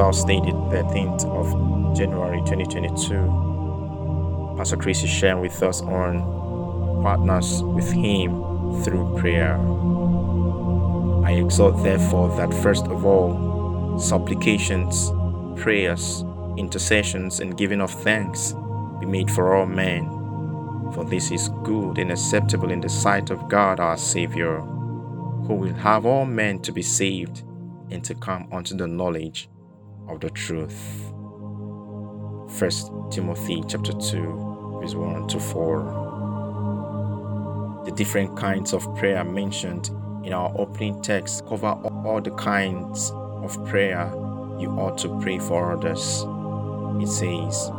Thursday, the 13th of January 2022. Pastor Chris is sharing with us on partners with Him through prayer. I exhort, therefore, that first of all, supplications, prayers, intercessions, and giving of thanks be made for all men, for this is good and acceptable in the sight of God our Savior, who will have all men to be saved and to come unto the knowledge of the truth. 1 Timothy chapter 2 verse 1 to 4. The different kinds of prayer mentioned in our opening text cover all the kinds of prayer you ought to pray for others. It says,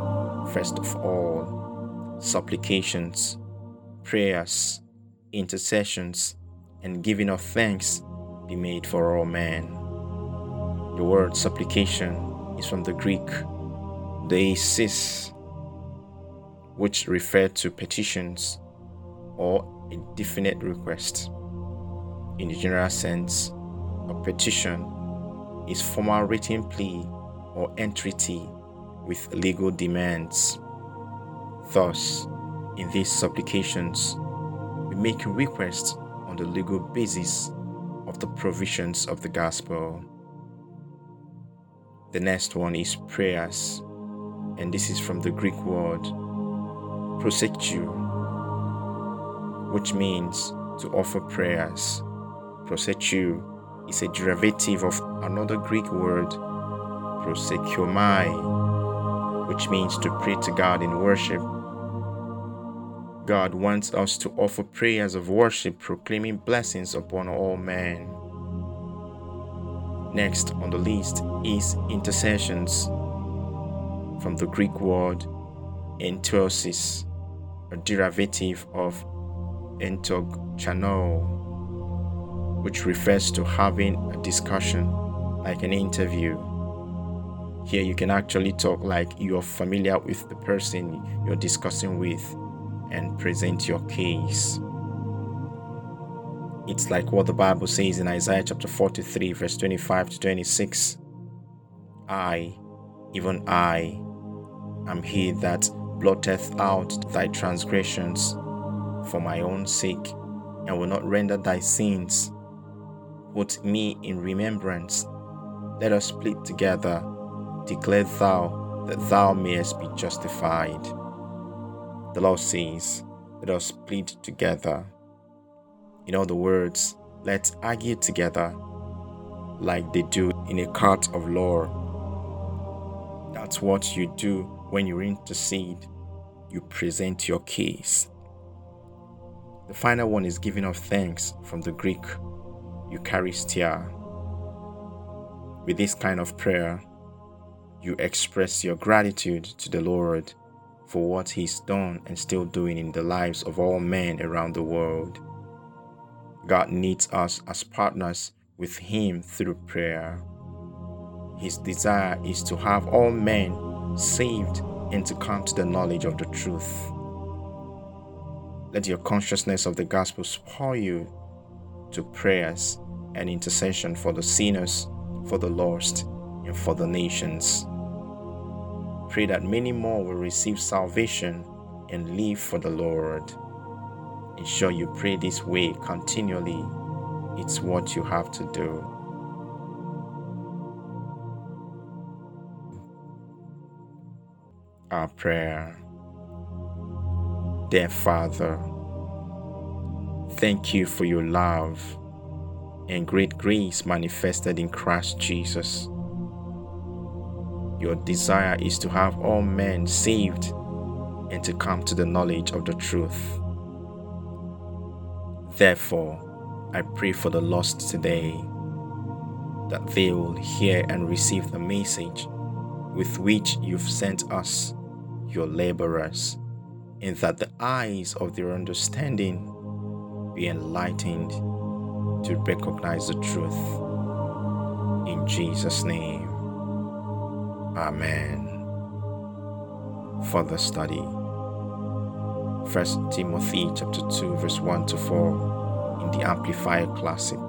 first of all, supplications, prayers, intercessions, and giving of thanks be made for all men. The word supplication is from the Greek deesis, which refer to petitions or a definite request. In the general sense, a petition is formal written plea or entreaty with legal demands. Thus, in these supplications, we make requests on the legal basis of the provisions of the gospel. The next one is prayers, and this is from the Greek word proseucho, which means to offer prayers. Proseucho is a derivative of another Greek word, proseuchomai, which means to pray to God in worship. God wants us to offer prayers of worship, proclaiming blessings upon all men. Next on the list is intercessions from the Greek word entosis, a derivative of entogchano, which refers to having a discussion like an interview. Here you can actually talk like you're familiar with the person you're discussing with and present your case. It's like what the Bible says in Isaiah chapter 43, verse 25 to 26. I, even I, am he that blotteth out thy transgressions for my own sake, and will not render thy sins. Put me in remembrance. Let us plead together. Declare thou that thou mayest be justified. The Lord says, Let us plead together. In other words, let's argue together like they do in a court of law. That's what you do when you intercede. You present your case. The final one is giving of thanks from the Greek Eucharistia. With this kind of prayer, you express your gratitude to the Lord for what He's done and still doing in the lives of all men around the world. God needs us as partners with Him through prayer. His desire is to have all men saved and to come to the knowledge of the truth. Let your consciousness of the gospel spur you to prayers and intercession for the sinners, for the lost, and for the nations. Pray that many more will receive salvation and live for the Lord. Ensure you pray this way continually. It's what you have to do. Our prayer. Dear Father, thank you for your love and great grace manifested in Christ Jesus. Your desire is to have all men saved and to come to the knowledge of the truth. Therefore, I pray for the lost today that they will hear and receive the message with which you've sent us, your laborers, and that the eyes of their understanding be enlightened to recognize the truth. In Jesus' name, Amen. Further study. 1 Timothy chapter 2 verse 1 to 4 in the Amplified Classic.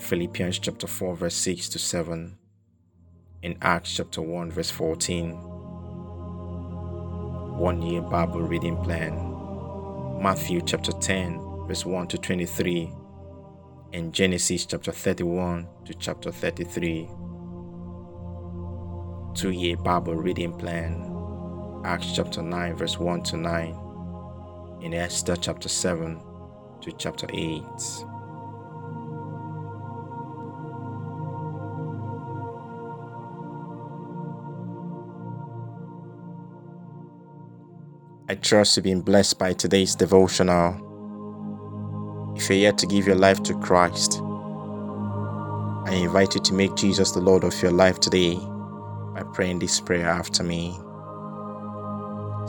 Philippians chapter 4 verse 6 to 7. in Acts chapter 1, verse 14. One year Bible reading plan. Matthew chapter 10, verse 1 to 23. And Genesis chapter 31 to chapter 33. Two year Bible reading plan. Acts chapter 9, verse 1 to 9. In Esther chapter 7 to chapter 8. I trust you've been blessed by today's devotional. If you're yet to give your life to Christ, I invite you to make Jesus the Lord of your life today by praying this prayer after me.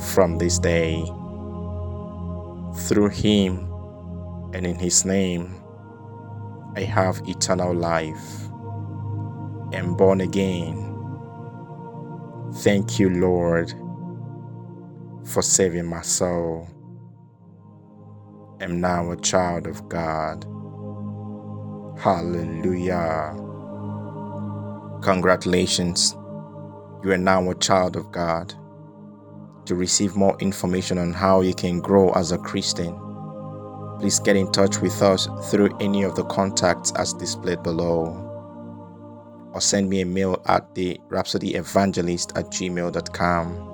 from this day. Through him and in his name, I have eternal life. and born again. Thank you, Lord for saving my soul. Am now a child of God. Hallelujah. Congratulations. You are now a child of God. To receive more information on how you can grow as a Christian, please get in touch with us through any of the contacts as displayed below or send me a mail at the rhapsodyevangelist at gmail.com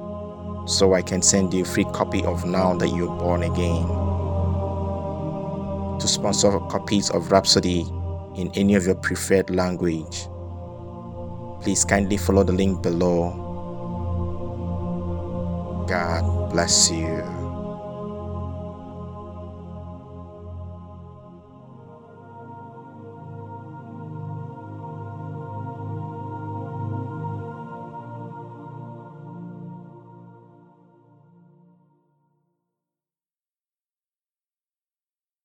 so I can send you a free copy of Now That You're Born Again. To sponsor copies of Rhapsody in any of your preferred language, please kindly follow the link below. God bless you.